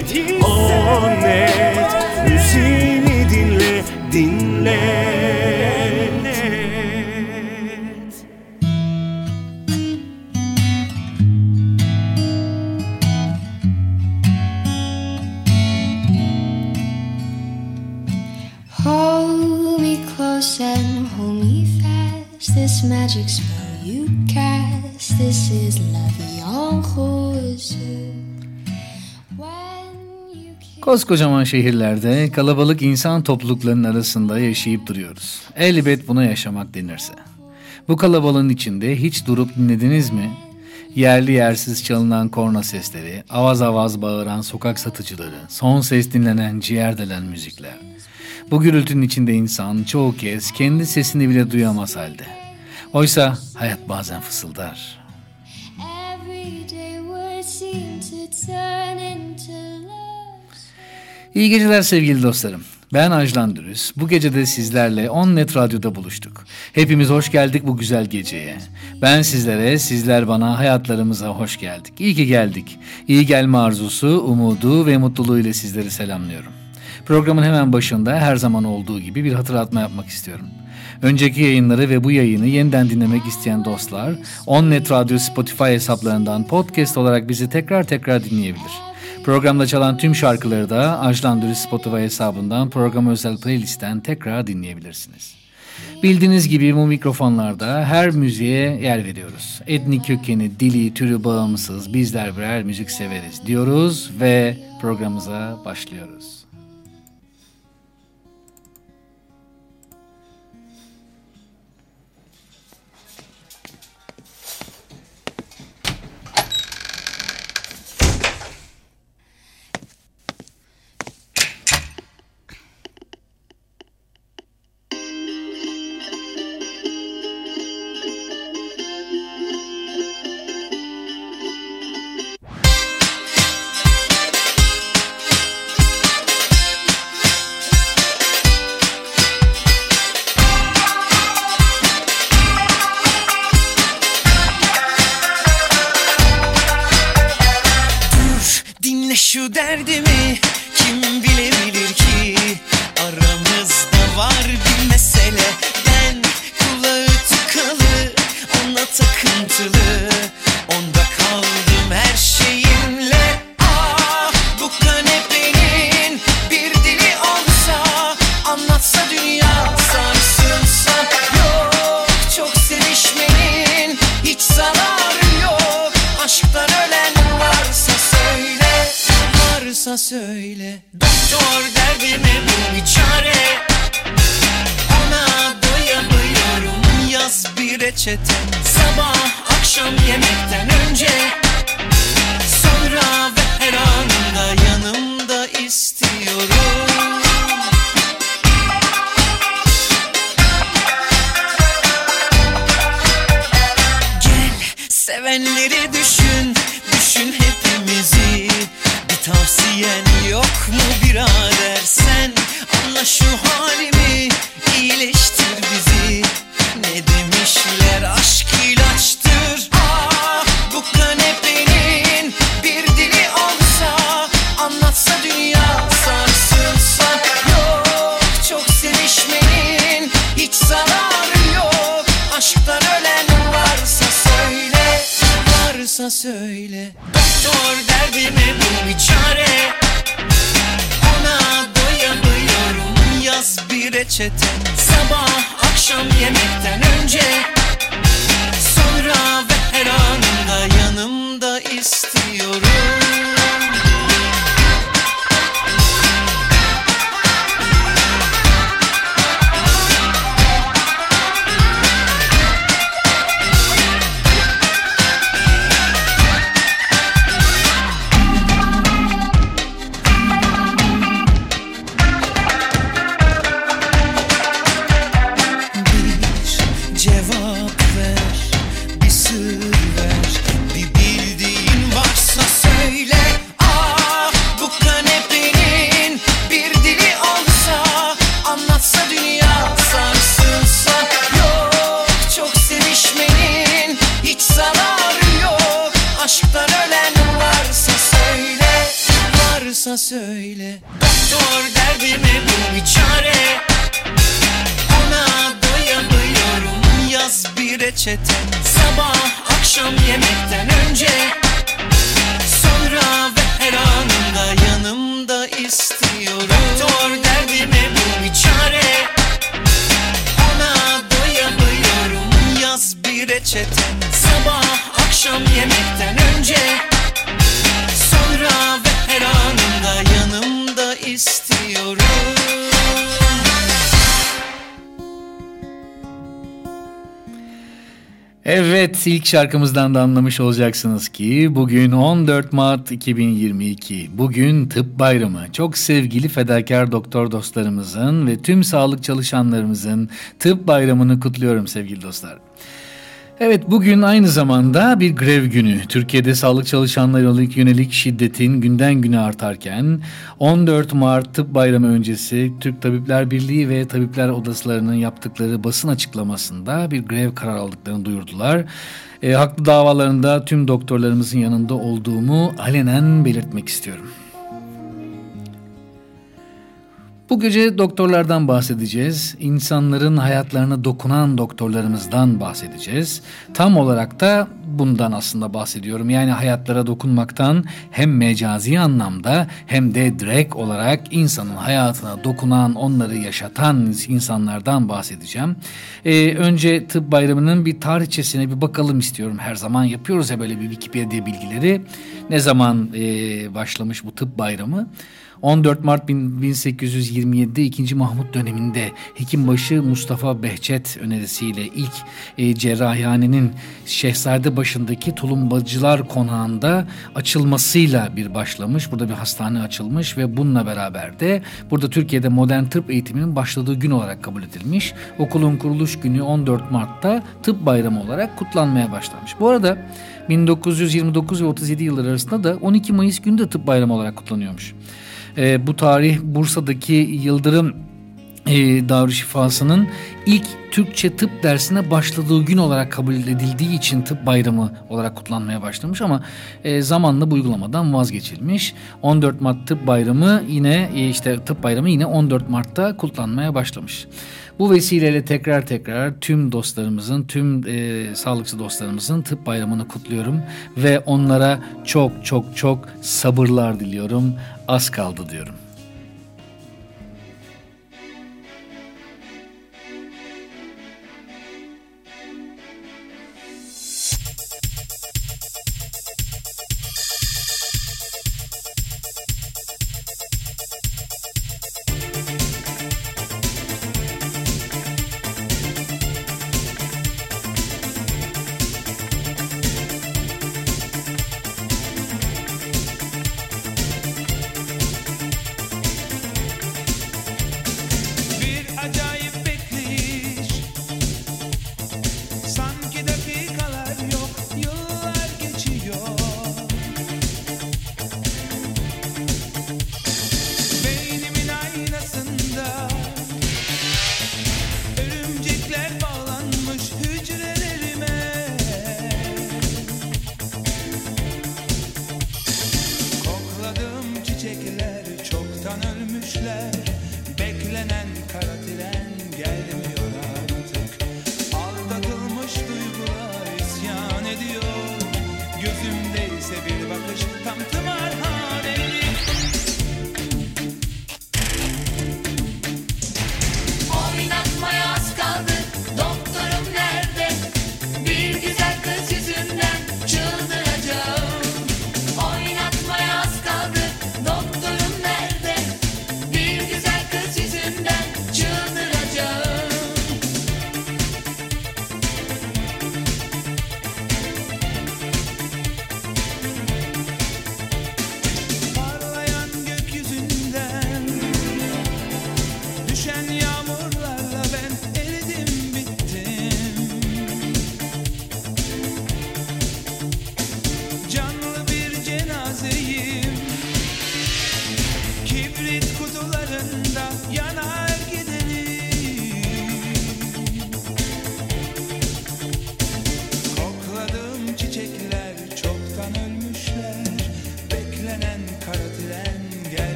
net, o net Müziğini dinle, dinle Koskocaman şehirlerde kalabalık insan topluluklarının arasında yaşayıp duruyoruz. Elbet buna yaşamak denirse. Bu kalabalığın içinde hiç durup dinlediniz mi? Yerli yersiz çalınan korna sesleri, avaz avaz bağıran sokak satıcıları, son ses dinlenen ciğer delen müzikler. Bu gürültünün içinde insan çoğu kez kendi sesini bile duyamaz halde. Oysa hayat bazen fısıldar. everyday words seem to turn. İyi geceler sevgili dostlarım. Ben Ajlan Dürüz. Bu gece de sizlerle 10 Net Radyo'da buluştuk. Hepimiz hoş geldik bu güzel geceye. Ben sizlere, sizler bana hayatlarımıza hoş geldik. İyi ki geldik. İyi gelme arzusu, umudu ve mutluluğu ile sizleri selamlıyorum. Programın hemen başında her zaman olduğu gibi bir hatırlatma yapmak istiyorum. Önceki yayınları ve bu yayını yeniden dinlemek isteyen dostlar, OnNet Radyo Spotify hesaplarından podcast olarak bizi tekrar tekrar dinleyebilir. Programda çalan tüm şarkıları da Ajlan Dürüst Spotify hesabından programa özel playlistten tekrar dinleyebilirsiniz. Bildiğiniz gibi bu mikrofonlarda her müziğe yer veriyoruz. Etnik kökeni, dili, türü bağımsız bizler birer müzik severiz diyoruz ve programımıza başlıyoruz. Söyle. Doktor derdime bul bir çare? Ona doyamıyorum Yaz bir reçete. Sabah akşam yemekten önce bir reçete Evet ilk şarkımızdan da anlamış olacaksınız ki bugün 14 Mart 2022. Bugün tıp bayramı. Çok sevgili fedakar doktor dostlarımızın ve tüm sağlık çalışanlarımızın tıp bayramını kutluyorum sevgili dostlar. Evet bugün aynı zamanda bir grev günü. Türkiye'de sağlık çalışanlarına yönelik şiddetin günden güne artarken 14 Mart Tıp Bayramı öncesi Türk Tabipler Birliği ve Tabipler Odası'larının yaptıkları basın açıklamasında bir grev karar aldıklarını duyurdular. E, haklı davalarında tüm doktorlarımızın yanında olduğumu alenen belirtmek istiyorum. Bu gece doktorlardan bahsedeceğiz. İnsanların hayatlarına dokunan doktorlarımızdan bahsedeceğiz. Tam olarak da bundan aslında bahsediyorum. Yani hayatlara dokunmaktan hem mecazi anlamda hem de direkt olarak insanın hayatına dokunan, onları yaşatan insanlardan bahsedeceğim. Ee, önce tıp bayramının bir tarihçesine bir bakalım istiyorum. Her zaman yapıyoruz ya böyle bir Wikipedia bilgileri. Ne zaman e, başlamış bu tıp bayramı? 14 Mart 1827'de 2. Mahmut döneminde Hekimbaşı Mustafa Behçet önerisiyle ilk e, cerrahihanenin Şehzade başındaki Tulumbacılar Konağı'nda açılmasıyla bir başlamış. Burada bir hastane açılmış ve bununla beraber de burada Türkiye'de modern tıp eğitiminin başladığı gün olarak kabul edilmiş. Okulun kuruluş günü 14 Mart'ta tıp bayramı olarak kutlanmaya başlanmış. Bu arada 1929 ve 37 yıllar arasında da 12 Mayıs günü de tıp bayramı olarak kutlanıyormuş. E, bu tarih Bursa'daki Yıldırım e, Darüşşifası'nın ilk Türkçe tıp dersine başladığı gün olarak kabul edildiği için tıp bayramı olarak kutlanmaya başlamış ama e, zamanla bu uygulamadan vazgeçilmiş. 14 Mart tıp bayramı yine e, işte tıp bayramı yine 14 Mart'ta kutlanmaya başlamış. Bu vesileyle tekrar tekrar tüm dostlarımızın, tüm e, sağlıkçı dostlarımızın tıp bayramını kutluyorum ve onlara çok çok çok sabırlar diliyorum. Az kaldı diyorum.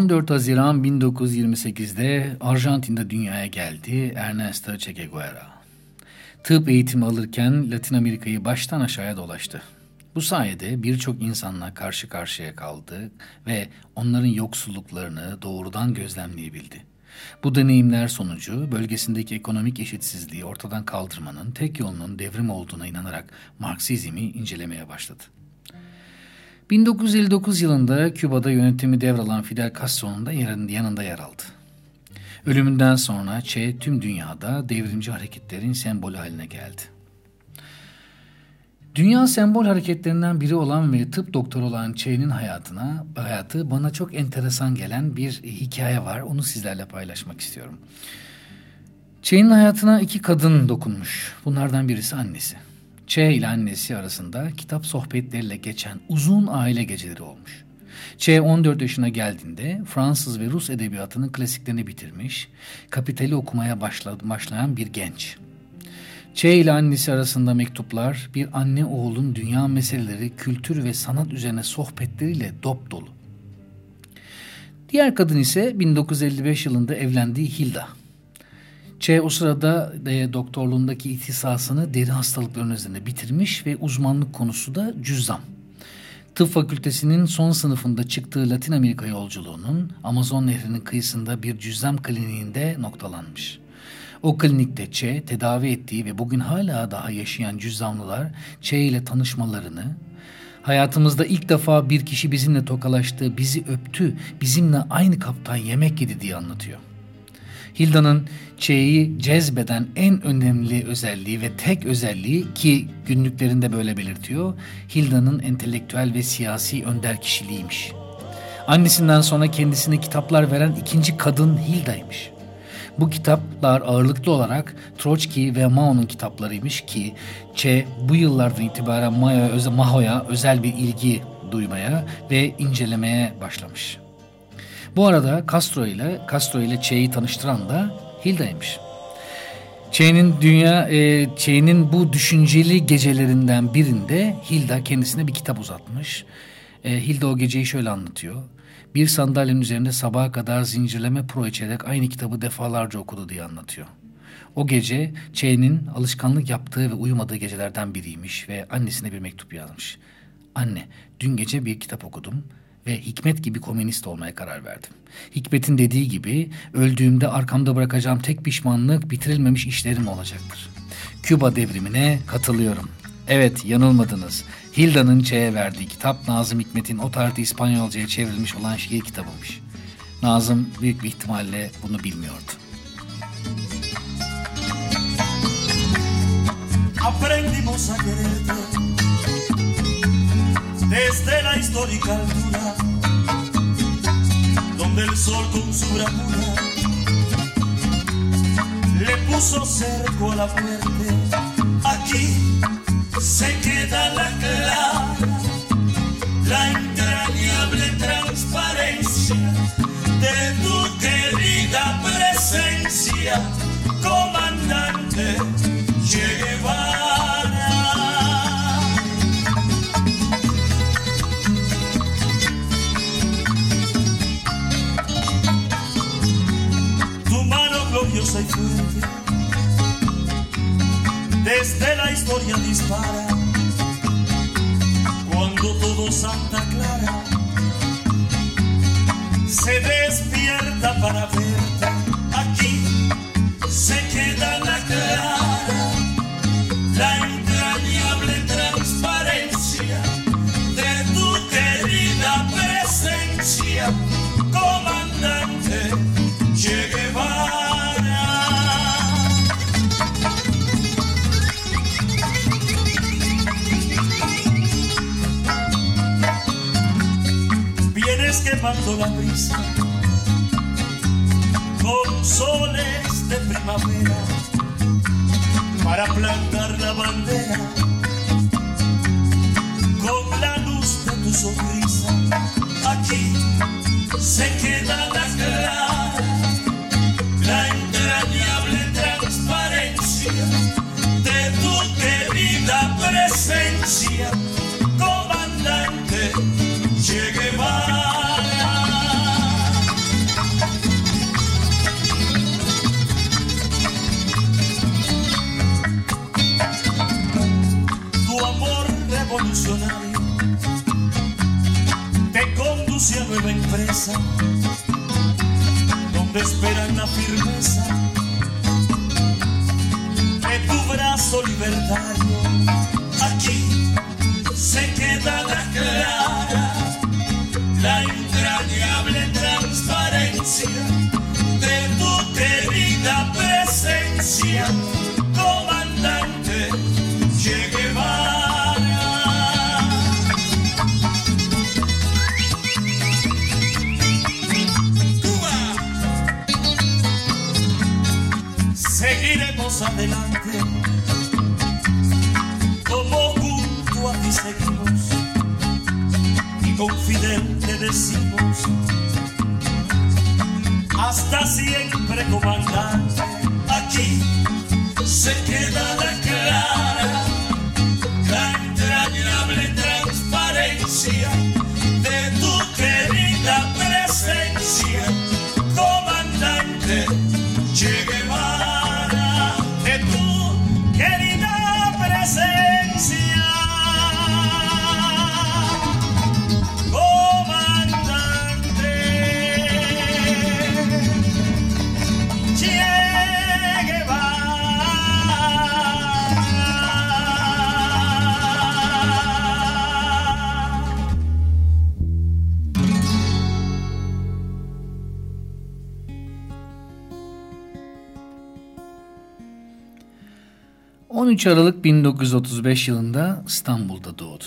14 Haziran 1928'de Arjantin'de dünyaya geldi Ernesto Che Guevara. Tıp eğitimi alırken Latin Amerika'yı baştan aşağıya dolaştı. Bu sayede birçok insanla karşı karşıya kaldı ve onların yoksulluklarını doğrudan gözlemleyebildi. Bu deneyimler sonucu bölgesindeki ekonomik eşitsizliği ortadan kaldırmanın tek yolunun devrim olduğuna inanarak Marksizmi incelemeye başladı. 1959 yılında Küba'da yönetimi devralan Fidel Castro'nun da yanında yer aldı. Ölümünden sonra Che tüm dünyada devrimci hareketlerin sembolü haline geldi. Dünya sembol hareketlerinden biri olan ve tıp doktoru olan Che'nin hayatına, hayatı bana çok enteresan gelen bir hikaye var. Onu sizlerle paylaşmak istiyorum. Che'nin hayatına iki kadın dokunmuş. Bunlardan birisi annesi. Che ile annesi arasında kitap sohbetleriyle geçen uzun aile geceleri olmuş. Che 14 yaşına geldiğinde Fransız ve Rus edebiyatının klasiklerini bitirmiş, Kapital'i okumaya başlayan bir genç. Che ile annesi arasında mektuplar bir anne oğlun dünya meseleleri, kültür ve sanat üzerine sohbetleriyle dop dolu. Diğer kadın ise 1955 yılında evlendiği Hilda. Che o sırada e, doktorluğundaki ihtisasını deri hastalıklarının üzerine bitirmiş ve uzmanlık konusu da cüzzam. Tıp fakültesinin son sınıfında çıktığı Latin Amerika yolculuğunun Amazon Nehri'nin kıyısında bir cüzzam kliniğinde noktalanmış. O klinikte Che tedavi ettiği ve bugün hala daha yaşayan cüzzamlılar Che ile tanışmalarını, hayatımızda ilk defa bir kişi bizimle tokalaştı, bizi öptü, bizimle aynı kaptan yemek yedi diye anlatıyor. Hilda'nın Che'yi cezbeden en önemli özelliği ve tek özelliği ki günlüklerinde böyle belirtiyor, Hilda'nın entelektüel ve siyasi önder kişiliğiymiş. Annesinden sonra kendisine kitaplar veren ikinci kadın Hilda'ymış. Bu kitaplar ağırlıklı olarak Troçki ve Mao'nun kitaplarıymış ki Che bu yıllardan itibaren Mao'ya özel bir ilgi duymaya ve incelemeye başlamış. Bu arada Castro ile Castro ile Che'yi tanıştıran da Hilda'ymış. Che'nin dünya e, Che'nin bu düşünceli gecelerinden birinde Hilda kendisine bir kitap uzatmış. E, Hilda o geceyi şöyle anlatıyor. Bir sandalyenin üzerinde sabaha kadar zincirleme pro içerek aynı kitabı defalarca okudu diye anlatıyor. O gece Che'nin alışkanlık yaptığı ve uyumadığı gecelerden biriymiş ve annesine bir mektup yazmış. Anne, dün gece bir kitap okudum ve Hikmet gibi komünist olmaya karar verdim. Hikmet'in dediği gibi öldüğümde arkamda bırakacağım tek pişmanlık bitirilmemiş işlerim olacaktır. Küba devrimine katılıyorum. Evet yanılmadınız. Hilda'nın Ç'ye verdiği kitap Nazım Hikmet'in o tarihte İspanyolca'ya çevrilmiş olan şiir kitabıymış. Nazım büyük bir ihtimalle bunu bilmiyordu. aprendimos a quererte desde la histórica altura donde el sol con su bravura le puso cerco a la muerte aquí se queda la clara la entrañable transparencia de tu querida presencia comandante Che Guevara. Desde la historia dispara. Cuando todo Santa Clara se despierta para verte quemando la brisa con soles de primavera para plantar la bandera con la luz de tu sonrisa. Aquí se queda la clara, la entrañable transparencia de tu querida presencia, comandante Che Guevara. Te conduce a nueva empresa donde esperan la firmeza de tu brazo libertario. Aquí se queda la clara, Adelante. Como junto a ti seguimos y con Fidel te decimos hasta siempre comandante aquí se queda la clara la entrañable transparencia 13 Aralık 1935 yılında İstanbul'da doğdu.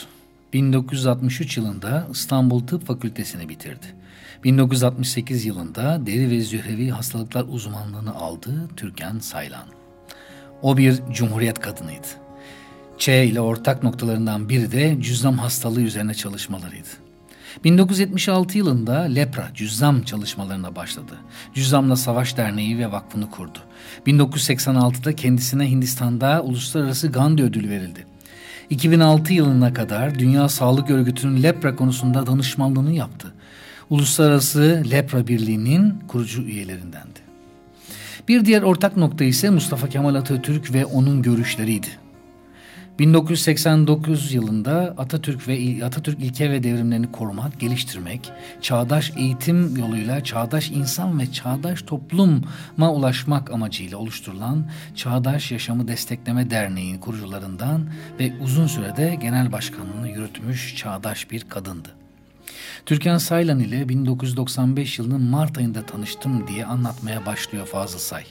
1963 yılında İstanbul Tıp Fakültesini bitirdi. 1968 yılında deri ve zührevi hastalıklar uzmanlığını aldı Türkan Saylan. O bir cumhuriyet kadınıydı. Ç ile ortak noktalarından biri de cüzzam hastalığı üzerine çalışmalarıydı. 1976 yılında lepra cüzzam çalışmalarına başladı. Cüzzamla Savaş Derneği ve vakfını kurdu. 1986'da kendisine Hindistan'da Uluslararası Gandhi Ödülü verildi. 2006 yılına kadar Dünya Sağlık Örgütü'nün lepra konusunda danışmanlığını yaptı. Uluslararası Lepra Birliği'nin kurucu üyelerindendi. Bir diğer ortak nokta ise Mustafa Kemal Atatürk ve onun görüşleriydi. 1989 yılında Atatürk ve Atatürk ilke ve devrimlerini korumak, geliştirmek, çağdaş eğitim yoluyla çağdaş insan ve çağdaş topluma ulaşmak amacıyla oluşturulan Çağdaş Yaşamı Destekleme Derneği'nin kurucularından ve uzun sürede genel başkanlığını yürütmüş çağdaş bir kadındı. Türkan Saylan ile 1995 yılının Mart ayında tanıştım diye anlatmaya başlıyor Fazıl Say.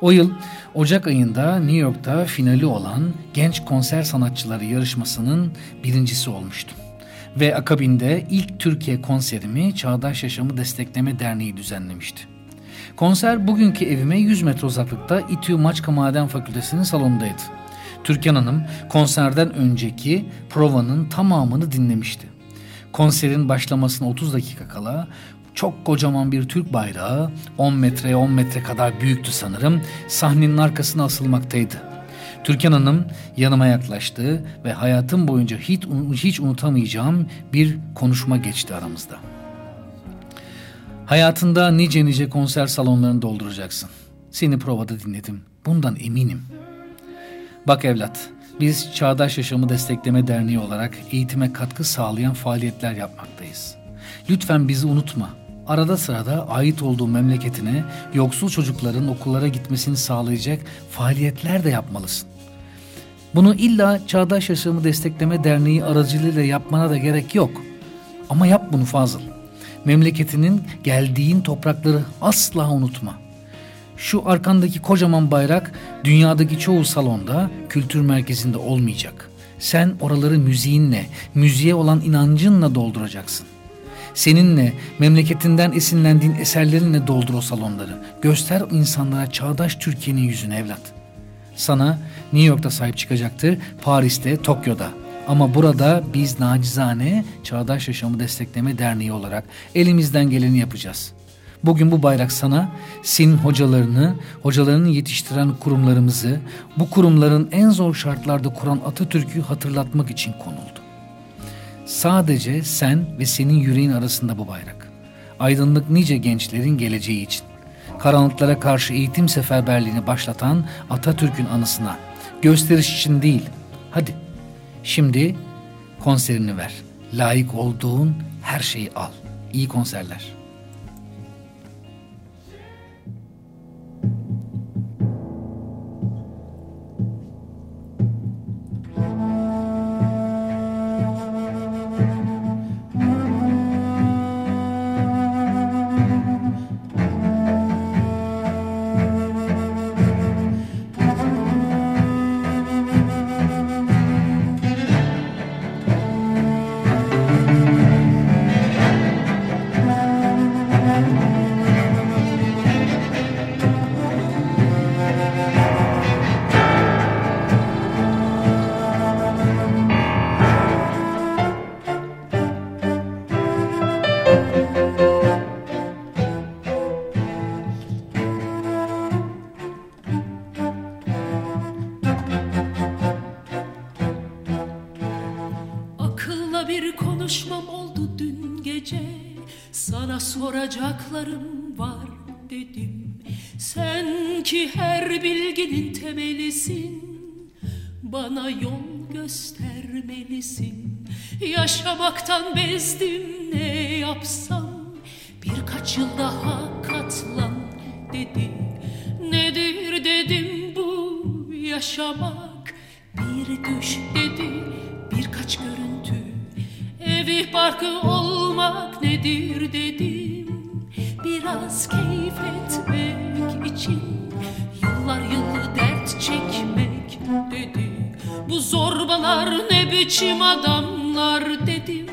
O yıl Ocak ayında New York'ta finali olan Genç Konser Sanatçıları yarışmasının birincisi olmuştum. Ve akabinde ilk Türkiye konserimi Çağdaş Yaşamı Destekleme Derneği düzenlemişti. Konser bugünkü evime 100 metre uzaklıkta İTÜ Maçka Maden Fakültesi'nin salonundaydı. Türkan Hanım konserden önceki provanın tamamını dinlemişti. Konserin başlamasına 30 dakika kala çok kocaman bir Türk bayrağı 10 metreye 10 metre kadar büyüktü sanırım sahnenin arkasına asılmaktaydı. Türkan Hanım yanıma yaklaştı ve hayatım boyunca hiç, hiç unutamayacağım bir konuşma geçti aramızda. Hayatında nice nice konser salonlarını dolduracaksın. Seni provada dinledim. Bundan eminim. Bak evlat, biz Çağdaş Yaşamı Destekleme Derneği olarak eğitime katkı sağlayan faaliyetler yapmaktayız. Lütfen bizi unutma. Arada sırada ait olduğu memleketine yoksul çocukların okullara gitmesini sağlayacak faaliyetler de yapmalısın. Bunu illa Çağdaş Yaşamı Destekleme Derneği aracılığıyla yapmana da gerek yok. Ama yap bunu Fazıl. Memleketinin geldiğin toprakları asla unutma. Şu arkandaki kocaman bayrak dünyadaki çoğu salonda, kültür merkezinde olmayacak. Sen oraları müziğinle, müziğe olan inancınla dolduracaksın. Seninle, memleketinden esinlendiğin eserlerinle doldur o salonları. Göster insanlara çağdaş Türkiye'nin yüzünü evlat. Sana New York'ta sahip çıkacaktır, Paris'te, Tokyo'da. Ama burada biz nacizane Çağdaş Yaşamı Destekleme Derneği olarak elimizden geleni yapacağız. Bugün bu bayrak sana sin hocalarını, hocalarını yetiştiren kurumlarımızı, bu kurumların en zor şartlarda kuran Atatürk'ü hatırlatmak için konuldu. Sadece sen ve senin yüreğin arasında bu bayrak. Aydınlık nice gençlerin geleceği için. Karanlıklara karşı eğitim seferberliğini başlatan Atatürk'ün anısına. Gösteriş için değil. Hadi şimdi konserini ver. Layık olduğun her şeyi al. İyi konserler. Soracaklarım var dedim. Sen ki her bilginin temelisin Bana yol göstermelisin. Yaşamaktan bezdim ne yapsam Birkaç yıl daha katlan dedi. Nedir dedim bu yaşamak? Bir düş dedi birkaç görüntü. Evi barkı olmak nedir dedim Biraz keyif etmek için Yıllar yılı dert çekmek dedi. Bu zorbalar ne biçim adamlar dedim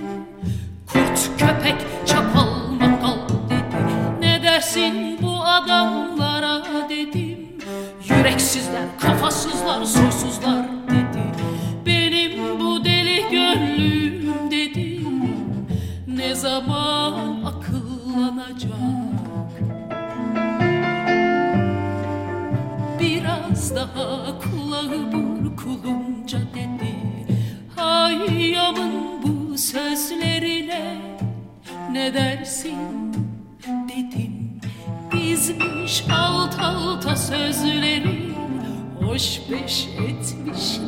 Kurt köpek çakal makal dedi. Ne dersin bu adamlara dedim Yüreksizler, kafasızlar, soysuzlar dedi. Benim bu deli gönlüm dedim Ne zaman akıllanacak Biraz daha kulağı burkulunca dedi. Hayyamın bu sözlerine ne dersin? Dedim Dizmiş alt alta sözleri Hoş beş etmiş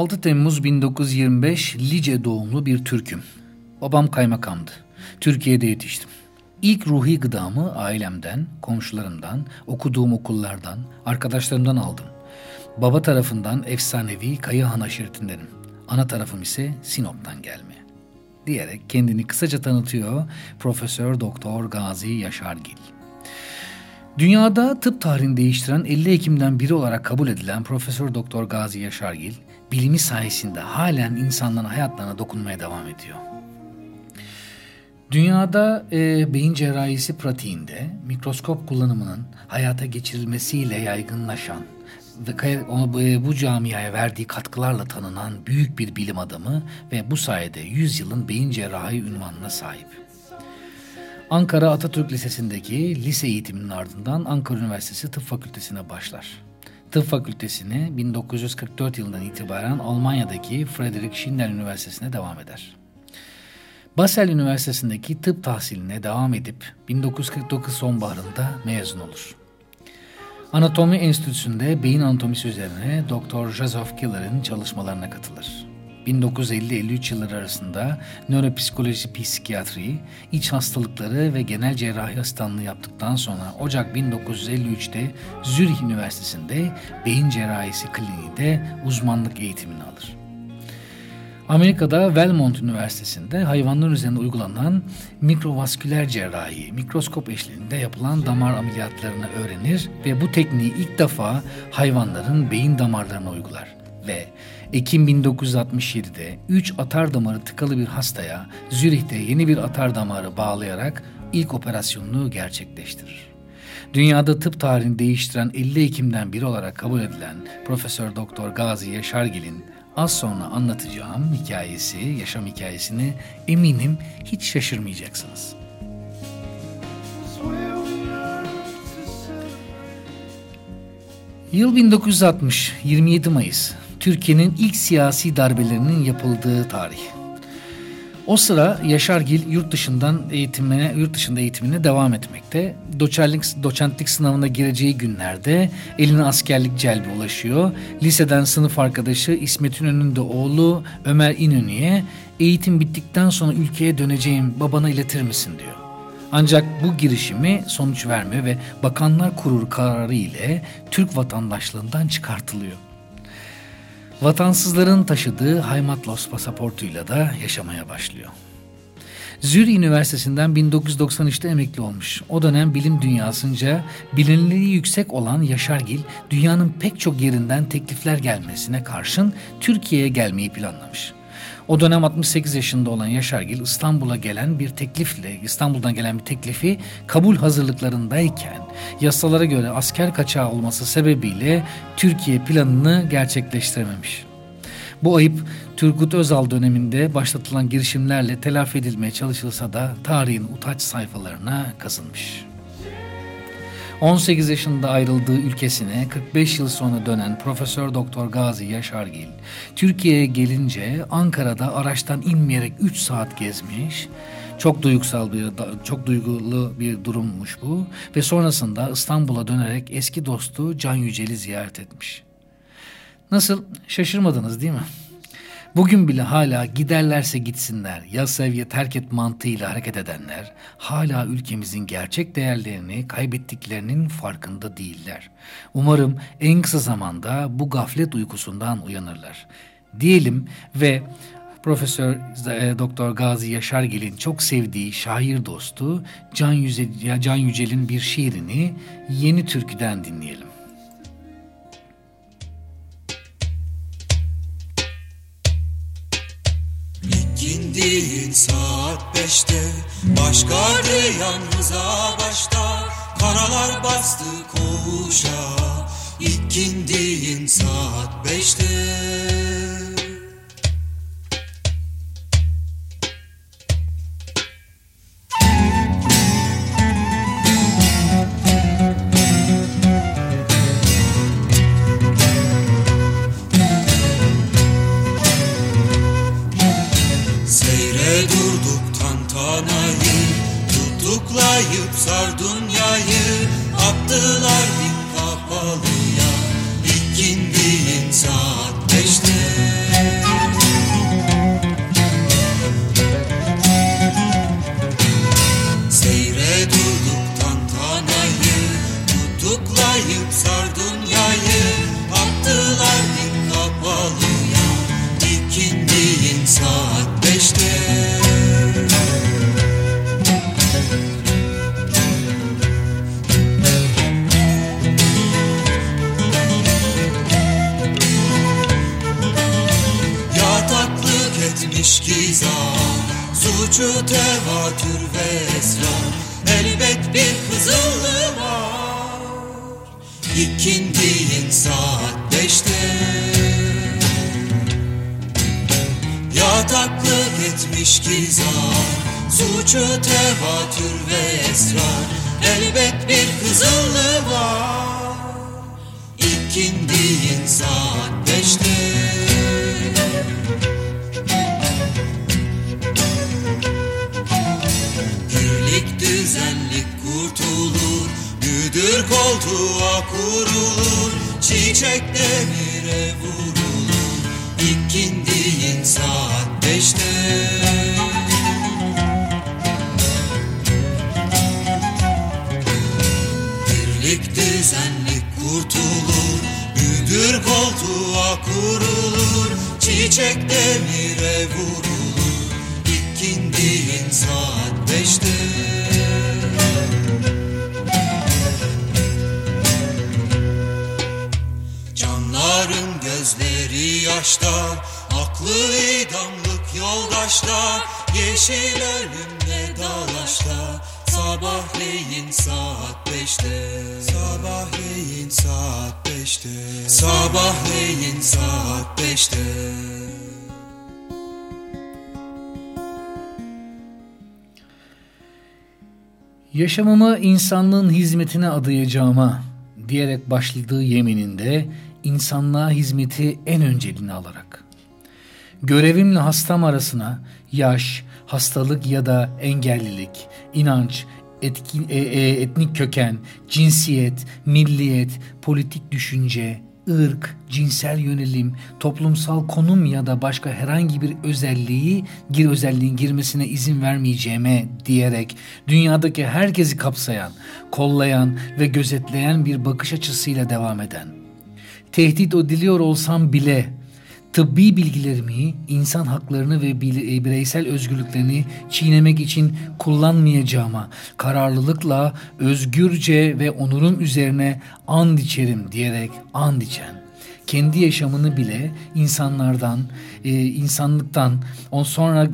6 Temmuz 1925 Lice doğumlu bir Türk'üm. Babam kaymakamdı. Türkiye'de yetiştim. İlk ruhi gıdamı ailemden, komşularımdan, okuduğum okullardan, arkadaşlarımdan aldım. Baba tarafından efsanevi Kayıhan aşiretindenim. Ana tarafım ise Sinop'tan gelme. Diyerek kendini kısaca tanıtıyor Profesör Doktor Gazi Yaşargil. Dünyada tıp tarihini değiştiren 50 hekimden biri olarak kabul edilen Profesör Doktor Gazi Yaşargil, bilimi sayesinde halen insanların hayatlarına dokunmaya devam ediyor. Dünyada e, beyin cerrahisi pratiğinde mikroskop kullanımının hayata geçirilmesiyle yaygınlaşan ve e, bu camiaya verdiği katkılarla tanınan büyük bir bilim adamı ve bu sayede 100 yılın beyin cerrahi ünvanına sahip. Ankara Atatürk Lisesi'ndeki lise eğitiminin ardından Ankara Üniversitesi Tıp Fakültesine başlar. Tıp Fakültesini 1944 yılından itibaren Almanya'daki Friedrich Schindler Üniversitesi'ne devam eder. Basel Üniversitesi'ndeki tıp tahsiline devam edip 1949 sonbaharında mezun olur. Anatomi Enstitüsü'nde beyin anatomisi üzerine Dr. Joseph Killer'in çalışmalarına katılır. 1950-53 yılları arasında nöropsikoloji, psikiyatri, iç hastalıkları ve genel cerrahi asistanlığı yaptıktan sonra Ocak 1953'te Zürih Üniversitesi'nde beyin cerrahisi kliniğinde uzmanlık eğitimini alır. Amerika'da Belmont Üniversitesi'nde hayvanlar üzerinde uygulanan mikrovasküler cerrahi, mikroskop eşliğinde yapılan damar ameliyatlarını öğrenir ve bu tekniği ilk defa hayvanların beyin damarlarına uygular. Ve Ekim 1967'de 3 atar damarı tıkalı bir hastaya Zürih'te yeni bir atar damarı bağlayarak ilk operasyonunu gerçekleştirir. Dünyada tıp tarihini değiştiren 50 Ekim'den biri olarak kabul edilen Profesör Doktor Gazi Yaşargil'in az sonra anlatacağım hikayesi, yaşam hikayesini eminim hiç şaşırmayacaksınız. Yıl 1960, 27 Mayıs. Türkiye'nin ilk siyasi darbelerinin yapıldığı tarih. O sıra Yaşargil yurt dışından eğitimine, yurt dışında eğitimine devam etmekte. Doçerlik, doçentlik sınavına gireceği günlerde eline askerlik celbi ulaşıyor. Liseden sınıf arkadaşı İsmet İnönü'nün de oğlu Ömer İnönü'ye eğitim bittikten sonra ülkeye döneceğim babana iletir misin diyor. Ancak bu girişimi sonuç vermiyor ve Bakanlar Kurulu kararı ile Türk vatandaşlığından çıkartılıyor. Vatansızların taşıdığı Haymatlos pasaportuyla da yaşamaya başlıyor. Zürih Üniversitesi'nden 1993'te emekli olmuş. O dönem bilim dünyasınca bilinirliği yüksek olan Yaşargil, dünyanın pek çok yerinden teklifler gelmesine karşın Türkiye'ye gelmeyi planlamış. O dönem 68 yaşında olan Yaşargil İstanbul'a gelen bir teklifle, İstanbul'dan gelen bir teklifi kabul hazırlıklarındayken yasalara göre asker kaçağı olması sebebiyle Türkiye planını gerçekleştirememiş. Bu ayıp Turgut Özal döneminde başlatılan girişimlerle telafi edilmeye çalışılsa da tarihin utaç sayfalarına kazınmış. 18 yaşında ayrıldığı ülkesine 45 yıl sonra dönen Profesör Doktor Gazi Yaşargil, Türkiye'ye gelince Ankara'da araçtan inmeyerek 3 saat gezmiş. Çok duygusal bir, çok duygulu bir durummuş bu ve sonrasında İstanbul'a dönerek eski dostu Can Yücel'i ziyaret etmiş. Nasıl şaşırmadınız değil mi? Bugün bile hala giderlerse gitsinler, ya seviye terk et mantığıyla hareket edenler, hala ülkemizin gerçek değerlerini kaybettiklerinin farkında değiller. Umarım en kısa zamanda bu gaflet uykusundan uyanırlar. Diyelim ve Profesör e, Doktor Gazi Yaşargil'in çok sevdiği şair dostu Can, Yüce, Can Yücel'in bir şiirini Yeni Türkü'den dinleyelim. İkindiğin saat beşte Baş yalnıza başta Karalar bastı koğuşa İkindiğin saat beşte you so gizar Suçu tevatür ve esrar. Elbet bir kızılı var. İkindiğin saat beşte Birlik düzenlik kurtulur Müdür koltuğa kurulur Çiçek demire vurulur Düzenlik kurtulur? Müdür koltuğa kurulur. Çiçek demire vurulur. İkindiğin saat beşte. Canların gözleri yaşta Aklı idamlık yoldaşta Yeşil ölümle dalaşta Sabahleyin saat beşte. Sabahleyin saat beşte. Sabahleyin saat beşte. Yaşamımı insanlığın hizmetine adayacağıma diyerek başladığı yemininde insanlığa hizmeti en önceliğine alarak. Görevimle hastam arasına yaş, hastalık ya da engellilik, inanç, etkin, e, e, etnik köken, cinsiyet, milliyet, politik düşünce, ırk, cinsel yönelim, toplumsal konum ya da başka herhangi bir özelliği gir özelliğin girmesine izin vermeyeceğime diyerek dünyadaki herkesi kapsayan, kollayan ve gözetleyen bir bakış açısıyla devam eden. Tehdit ediliyor olsam bile tıbbi bilgilerimi, insan haklarını ve bireysel özgürlüklerini çiğnemek için kullanmayacağıma kararlılıkla özgürce ve onurum üzerine and içerim diyerek and içen kendi yaşamını bile insanlardan, e, insanlıktan, on sonra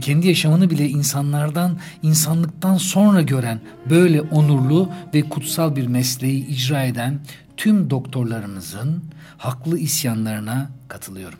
kendi yaşamını bile insanlardan, insanlıktan sonra gören böyle onurlu ve kutsal bir mesleği icra eden tüm doktorlarımızın haklı isyanlarına katılıyorum.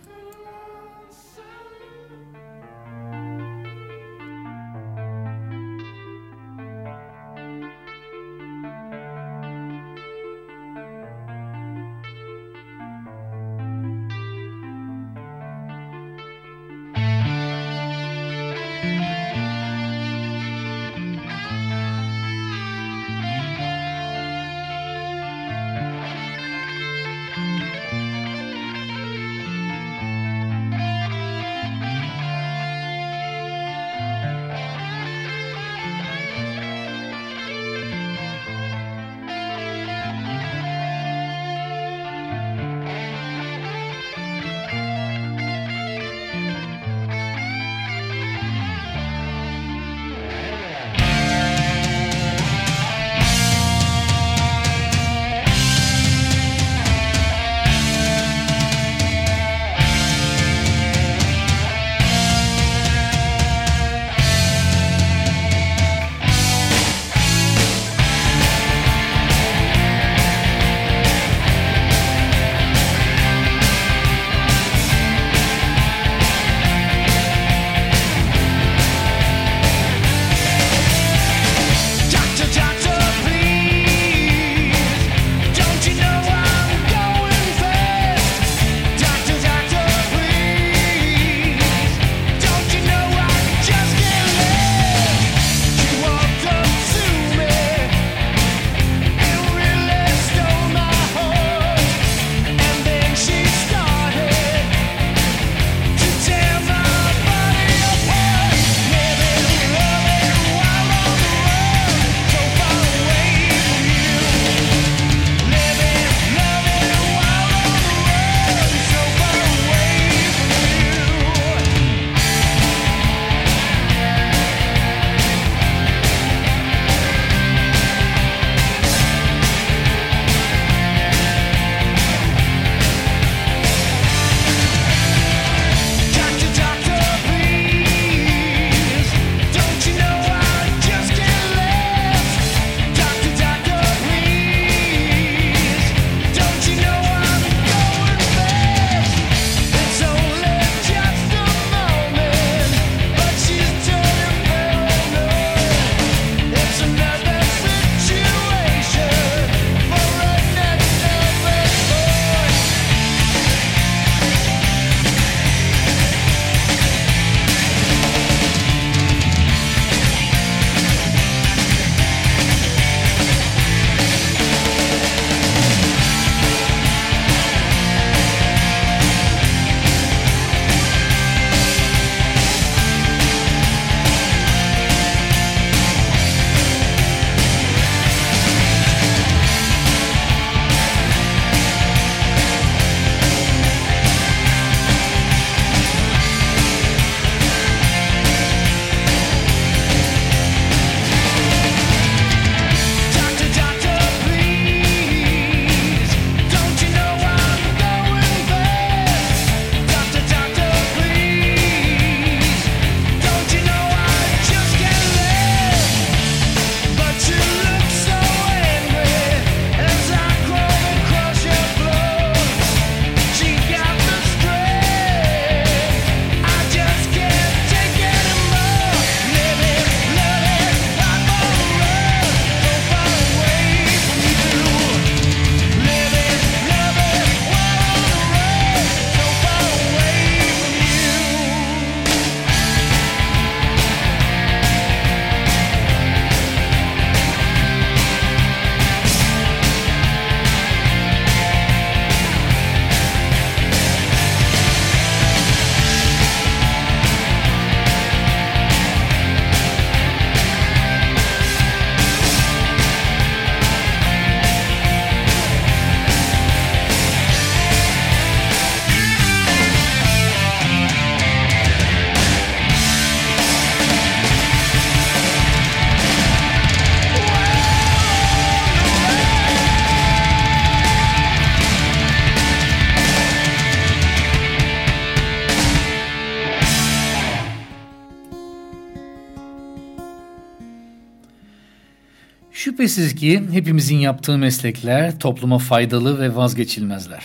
Şüphesiz ki hepimizin yaptığı meslekler topluma faydalı ve vazgeçilmezler.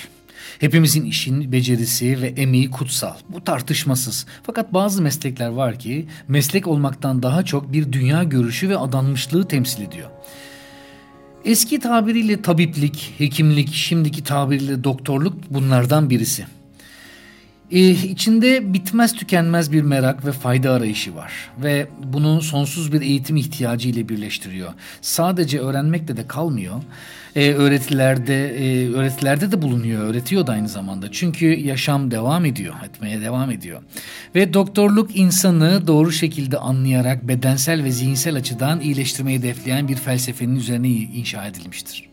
Hepimizin işin becerisi ve emeği kutsal. Bu tartışmasız. Fakat bazı meslekler var ki meslek olmaktan daha çok bir dünya görüşü ve adanmışlığı temsil ediyor. Eski tabiriyle tabiplik, hekimlik, şimdiki tabiriyle doktorluk bunlardan birisi. Ee, içinde bitmez tükenmez bir merak ve fayda arayışı var ve bunu sonsuz bir eğitim ihtiyacı ile birleştiriyor. Sadece öğrenmekle de kalmıyor. Ee, öğretilerde e, öğretilerde de bulunuyor, öğretiyor da aynı zamanda. Çünkü yaşam devam ediyor, etmeye devam ediyor. Ve doktorluk insanı doğru şekilde anlayarak bedensel ve zihinsel açıdan iyileştirmeyi hedefleyen bir felsefenin üzerine inşa edilmiştir.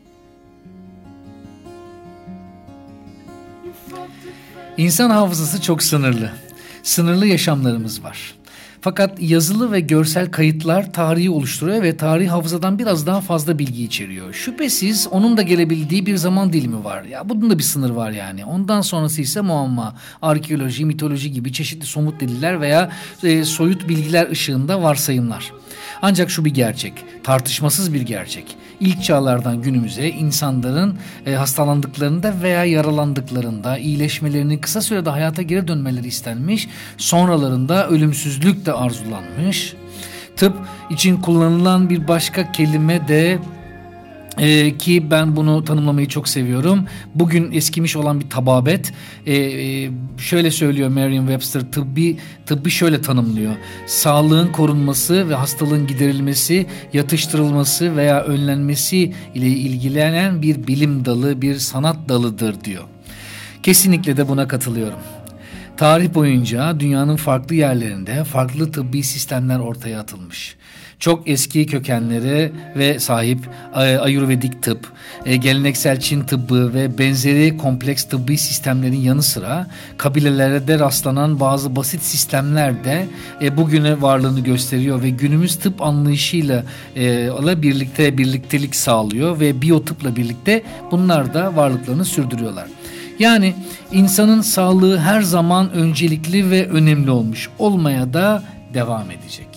İnsan hafızası çok sınırlı. Sınırlı yaşamlarımız var. Fakat yazılı ve görsel kayıtlar tarihi oluşturuyor ve tarih hafızadan biraz daha fazla bilgi içeriyor. Şüphesiz onun da gelebildiği bir zaman dilimi var. Ya bunun da bir sınır var yani. Ondan sonrası ise muamma, arkeoloji, mitoloji gibi çeşitli somut deliller veya e, soyut bilgiler ışığında varsayımlar. Ancak şu bir gerçek, tartışmasız bir gerçek. İlk çağlardan günümüze insanların e, hastalandıklarında veya yaralandıklarında iyileşmelerini kısa sürede hayata geri dönmeleri istenmiş, sonralarında ölümsüzlük de arzulanmış. Tıp için kullanılan bir başka kelime de ee, ki ben bunu tanımlamayı çok seviyorum. Bugün eskimiş olan bir tababet. Ee, şöyle söylüyor Merriam-Webster tıbbi tıbbi şöyle tanımlıyor. Sağlığın korunması ve hastalığın giderilmesi, yatıştırılması veya önlenmesi ile ilgilenen bir bilim dalı, bir sanat dalıdır diyor. Kesinlikle de buna katılıyorum. Tarih boyunca dünyanın farklı yerlerinde farklı tıbbi sistemler ortaya atılmış çok eski kökenleri ve sahip e, Ayurvedik tıp, e, geleneksel Çin tıbbı ve benzeri kompleks tıbbi sistemlerin yanı sıra kabilelerde rastlanan bazı basit sistemler de e, bugüne varlığını gösteriyor ve günümüz tıp anlayışıyla birlikte birliktelik sağlıyor ve biyotıpla birlikte bunlar da varlıklarını sürdürüyorlar. Yani insanın sağlığı her zaman öncelikli ve önemli olmuş olmaya da devam edecek.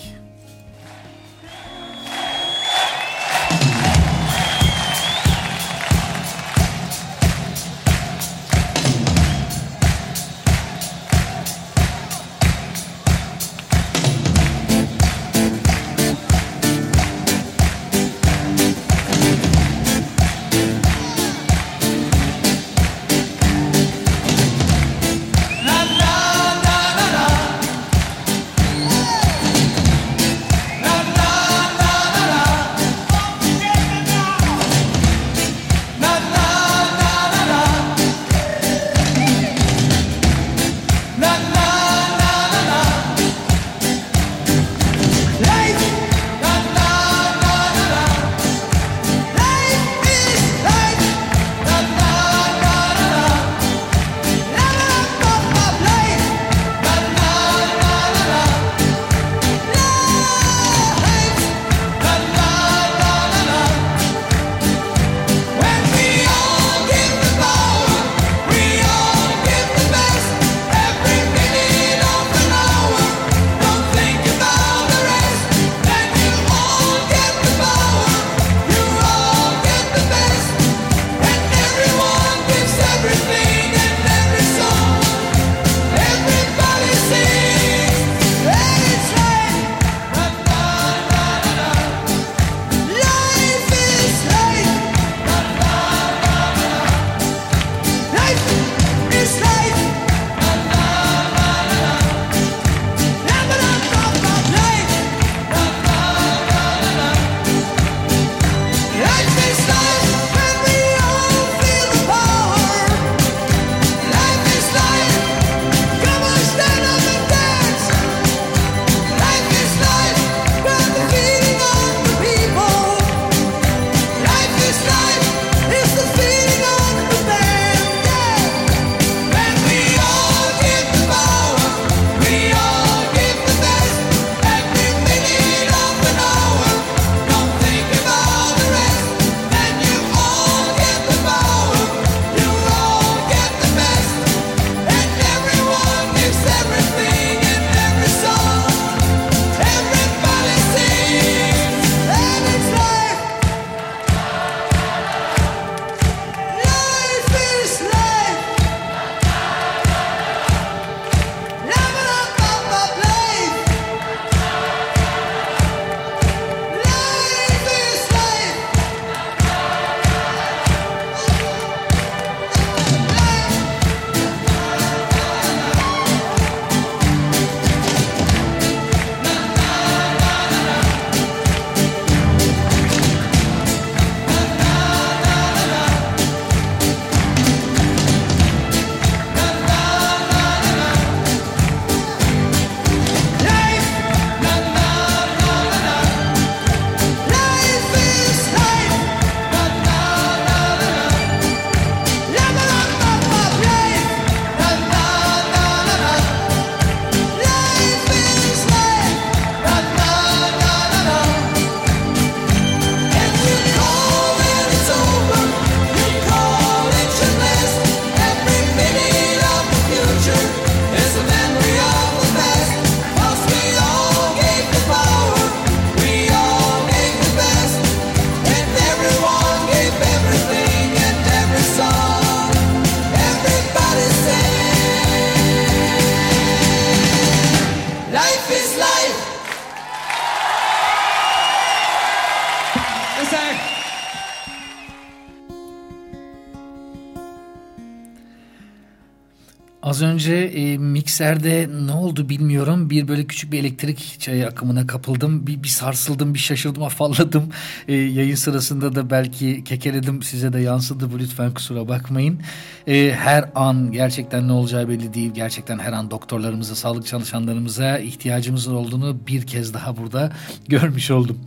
Önce e, mikserde ne oldu bilmiyorum. Bir böyle küçük bir elektrik çayı akımına kapıldım. Bir, bir sarsıldım, bir şaşırdım, afalladım. E, yayın sırasında da belki kekeledim. Size de yansıdı bu lütfen kusura bakmayın. E, her an gerçekten ne olacağı belli değil. Gerçekten her an doktorlarımıza, sağlık çalışanlarımıza ihtiyacımız olduğunu bir kez daha burada görmüş oldum.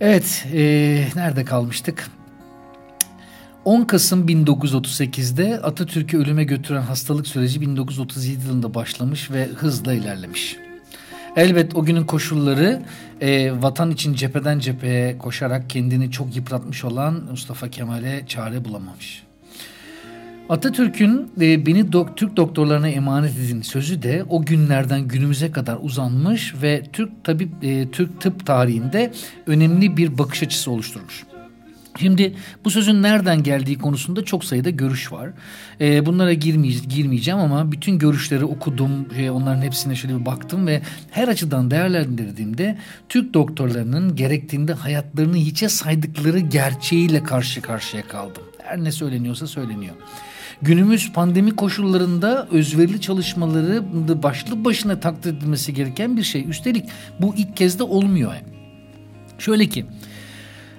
Evet, e, nerede kalmıştık? 10 Kasım 1938'de Atatürk'ü ölüme götüren hastalık süreci 1937 yılında başlamış ve hızla ilerlemiş. Elbet o günün koşulları e, vatan için cepheden cepheye koşarak kendini çok yıpratmış olan Mustafa Kemal'e çare bulamamış. Atatürk'ün e, beni dok Türk doktorlarına emanet edin sözü de o günlerden günümüze kadar uzanmış ve Türk tabip e, Türk tıp tarihinde önemli bir bakış açısı oluşturmuş. Şimdi bu sözün nereden geldiği konusunda çok sayıda görüş var. Ee, bunlara girmeye, girmeyeceğim ama bütün görüşleri okudum, e, onların hepsine şöyle bir baktım ve her açıdan değerlendirdiğimde Türk doktorlarının gerektiğinde hayatlarını hiçe saydıkları gerçeğiyle karşı karşıya kaldım. Her ne söyleniyorsa söyleniyor. Günümüz pandemi koşullarında özverili çalışmaları başlı başına takdir edilmesi gereken bir şey. Üstelik bu ilk kez de olmuyor. Şöyle ki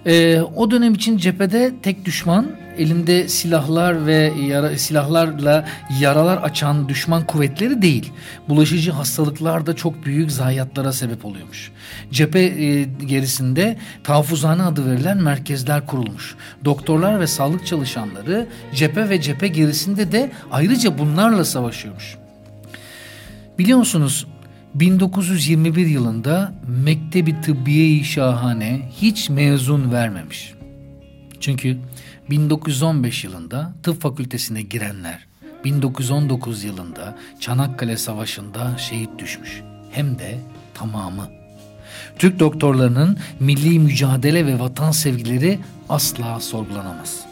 ee, o dönem için cephede tek düşman elinde silahlar ve yara, silahlarla yaralar açan düşman kuvvetleri değil. Bulaşıcı hastalıklar da çok büyük zayiatlara sebep oluyormuş. Cephe e, gerisinde tahaffuzhane adı verilen merkezler kurulmuş. Doktorlar ve sağlık çalışanları cephe ve cephe gerisinde de ayrıca bunlarla savaşıyormuş. Biliyor musunuz 1921 yılında Mektebi Tıbbiye-i Şahane hiç mezun vermemiş. Çünkü 1915 yılında tıp fakültesine girenler 1919 yılında Çanakkale Savaşı'nda şehit düşmüş. Hem de tamamı. Türk doktorlarının milli mücadele ve vatan sevgileri asla sorgulanamaz.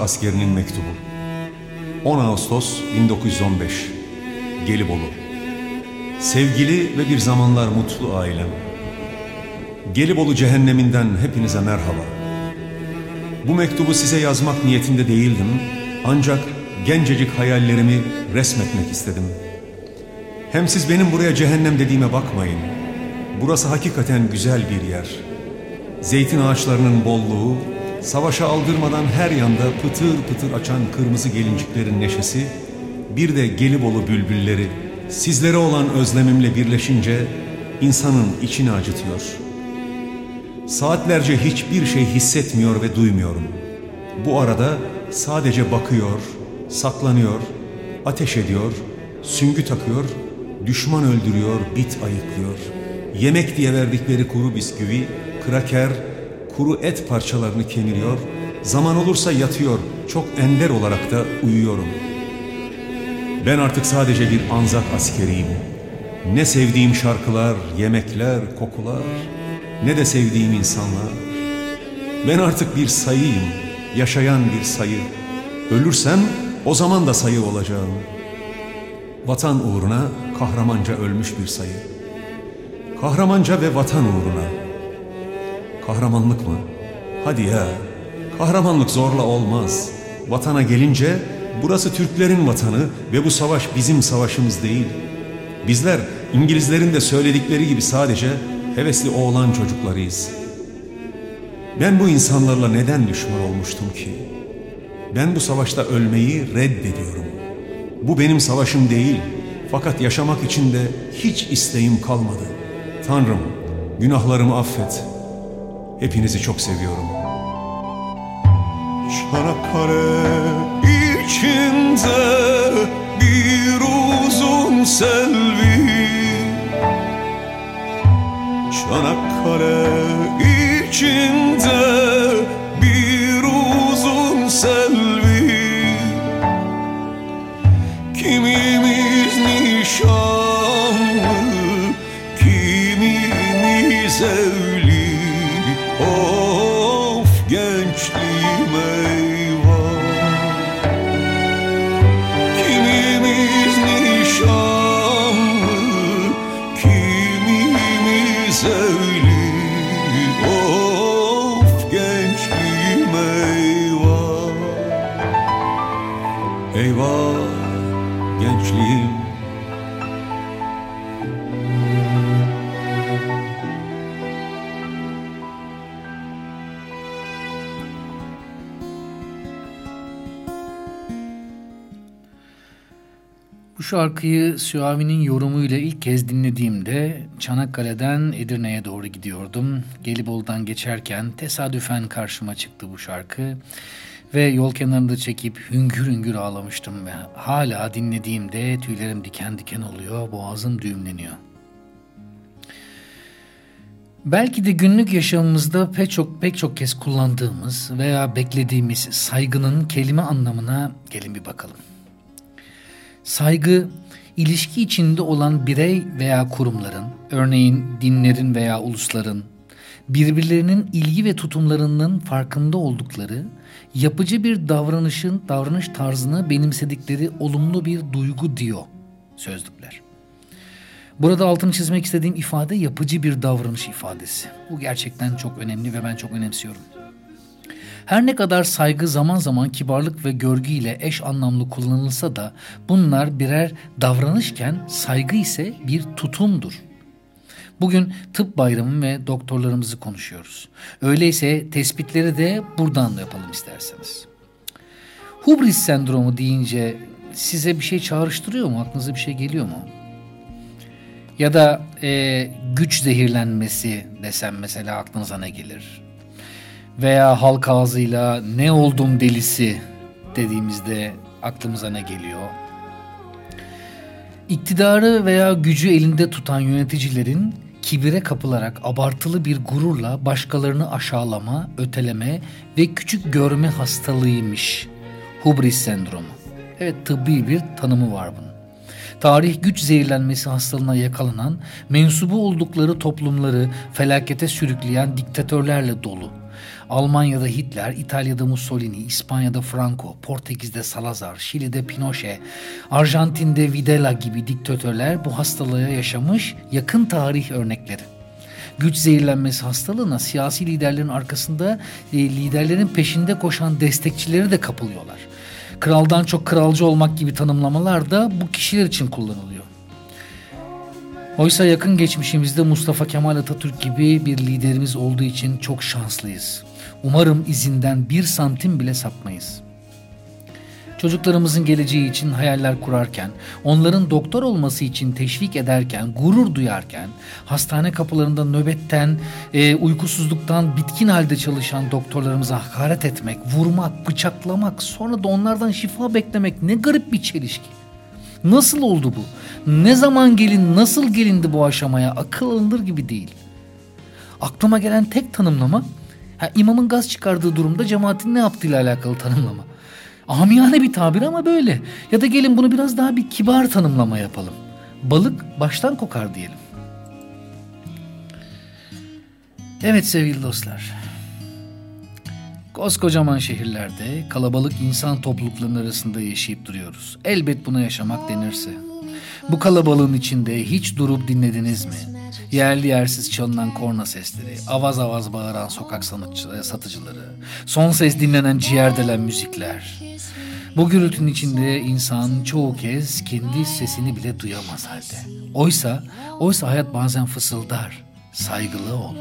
Askerinin mektubu. 10 Ağustos 1915 Gelibolu Sevgili ve bir zamanlar mutlu ailem. Gelibolu cehenneminden hepinize merhaba. Bu mektubu size yazmak niyetinde değildim. Ancak gencecik hayallerimi resmetmek istedim. Hem siz benim buraya cehennem dediğime bakmayın. Burası hakikaten güzel bir yer. Zeytin ağaçlarının bolluğu, savaşa aldırmadan her yanda pıtır pıtır açan kırmızı gelinciklerin neşesi, bir de Gelibolu bülbülleri, sizlere olan özlemimle birleşince insanın içini acıtıyor. Saatlerce hiçbir şey hissetmiyor ve duymuyorum. Bu arada sadece bakıyor, saklanıyor, ateş ediyor, süngü takıyor, düşman öldürüyor, bit ayıklıyor. Yemek diye verdikleri kuru bisküvi, kraker, kuru et parçalarını kemiriyor, zaman olursa yatıyor, çok ender olarak da uyuyorum. Ben artık sadece bir anzak askeriyim. Ne sevdiğim şarkılar, yemekler, kokular, ne de sevdiğim insanlar. Ben artık bir sayıyım, yaşayan bir sayı. Ölürsem o zaman da sayı olacağım. Vatan uğruna kahramanca ölmüş bir sayı. Kahramanca ve vatan uğruna. Kahramanlık mı? Hadi ya. Kahramanlık zorla olmaz. Vatana gelince burası Türklerin vatanı ve bu savaş bizim savaşımız değil. Bizler İngilizlerin de söyledikleri gibi sadece hevesli oğlan çocuklarıyız. Ben bu insanlarla neden düşman olmuştum ki? Ben bu savaşta ölmeyi reddediyorum. Bu benim savaşım değil. Fakat yaşamak için de hiç isteğim kalmadı. Tanrım, günahlarımı affet. Hepinizi çok seviyorum. Çanakkale içinde bir uzun selvi Çanakkale içinde Bu şarkıyı Süavi'nin yorumuyla ilk kez dinlediğimde Çanakkale'den Edirne'ye doğru gidiyordum. Gelibolu'dan geçerken tesadüfen karşıma çıktı bu şarkı ve yol kenarında çekip hüngür hüngür ağlamıştım ve hala dinlediğimde tüylerim diken diken oluyor, boğazım düğümleniyor. Belki de günlük yaşamımızda pek çok pek çok kez kullandığımız veya beklediğimiz saygının kelime anlamına gelin bir bakalım. Saygı, ilişki içinde olan birey veya kurumların, örneğin dinlerin veya ulusların, birbirlerinin ilgi ve tutumlarının farkında oldukları, yapıcı bir davranışın davranış tarzını benimsedikleri olumlu bir duygu diyor sözlükler. Burada altını çizmek istediğim ifade yapıcı bir davranış ifadesi. Bu gerçekten çok önemli ve ben çok önemsiyorum. Her ne kadar saygı zaman zaman kibarlık ve görgü ile eş anlamlı kullanılsa da bunlar birer davranışken saygı ise bir tutumdur. Bugün tıp bayramı ve doktorlarımızı konuşuyoruz. Öyleyse tespitleri de buradan da yapalım isterseniz. Hubris sendromu deyince size bir şey çağrıştırıyor mu? Aklınıza bir şey geliyor mu? Ya da e, güç zehirlenmesi desem mesela aklınıza ne gelir? Veya halk ağzıyla ne oldum delisi dediğimizde aklımıza ne geliyor? İktidarı veya gücü elinde tutan yöneticilerin kibire kapılarak abartılı bir gururla başkalarını aşağılama, öteleme ve küçük görme hastalığıymış. Hubris sendromu. Evet tıbbi bir tanımı var bunun. Tarih güç zehirlenmesi hastalığına yakalanan, mensubu oldukları toplumları felakete sürükleyen diktatörlerle dolu. Almanya'da Hitler, İtalya'da Mussolini, İspanya'da Franco, Portekiz'de Salazar, Şili'de Pinochet, Arjantin'de Videla gibi diktatörler bu hastalığa yaşamış yakın tarih örnekleri. Güç zehirlenmesi hastalığına siyasi liderlerin arkasında e, liderlerin peşinde koşan destekçileri de kapılıyorlar. Kraldan çok kralcı olmak gibi tanımlamalar da bu kişiler için kullanılıyor. Oysa yakın geçmişimizde Mustafa Kemal Atatürk gibi bir liderimiz olduğu için çok şanslıyız. Umarım izinden bir santim bile sapmayız. Çocuklarımızın geleceği için hayaller kurarken, onların doktor olması için teşvik ederken, gurur duyarken, hastane kapılarında nöbetten, e, uykusuzluktan bitkin halde çalışan doktorlarımıza hakaret etmek, vurmak, bıçaklamak, sonra da onlardan şifa beklemek ne garip bir çelişki. Nasıl oldu bu? Ne zaman gelin, nasıl gelindi bu aşamaya? Akıl alınır gibi değil. Aklıma gelen tek tanımlama, ha, imamın gaz çıkardığı durumda cemaatin ne yaptığıyla alakalı tanımlama. Amiyane bir tabir ama böyle. Ya da gelin bunu biraz daha bir kibar tanımlama yapalım. Balık baştan kokar diyelim. Evet sevgili dostlar. Koskocaman şehirlerde kalabalık insan topluluklarının arasında yaşayıp duruyoruz. Elbet buna yaşamak denirse. Bu kalabalığın içinde hiç durup dinlediniz mi? Yerli yersiz çalınan korna sesleri, avaz avaz bağıran sokak satıcıları, son ses dinlenen ciğerdelen müzikler. Bu gürültünün içinde insan çoğu kez kendi sesini bile duyamaz halde. Oysa, oysa hayat bazen fısıldar. Saygılı ol.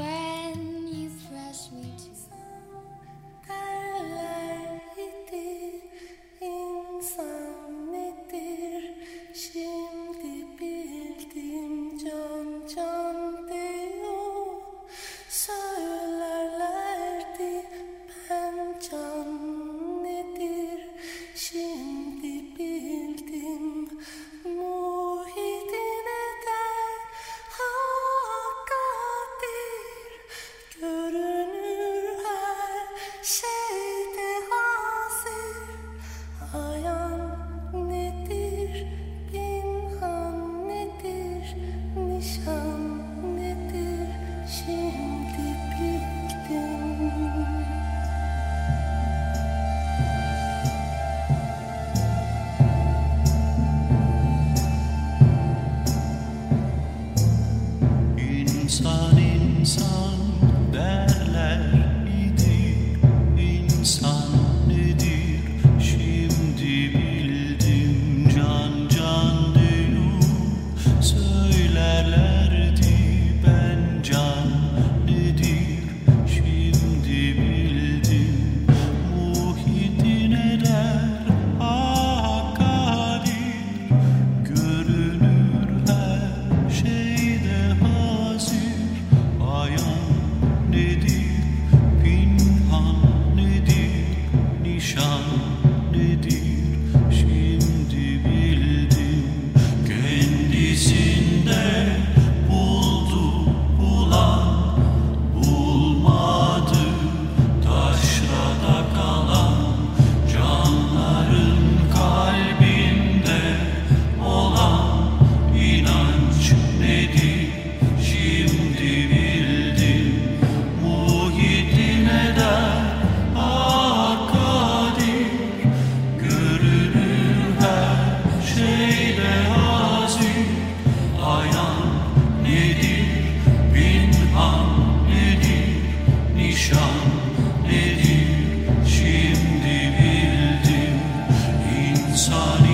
İnsan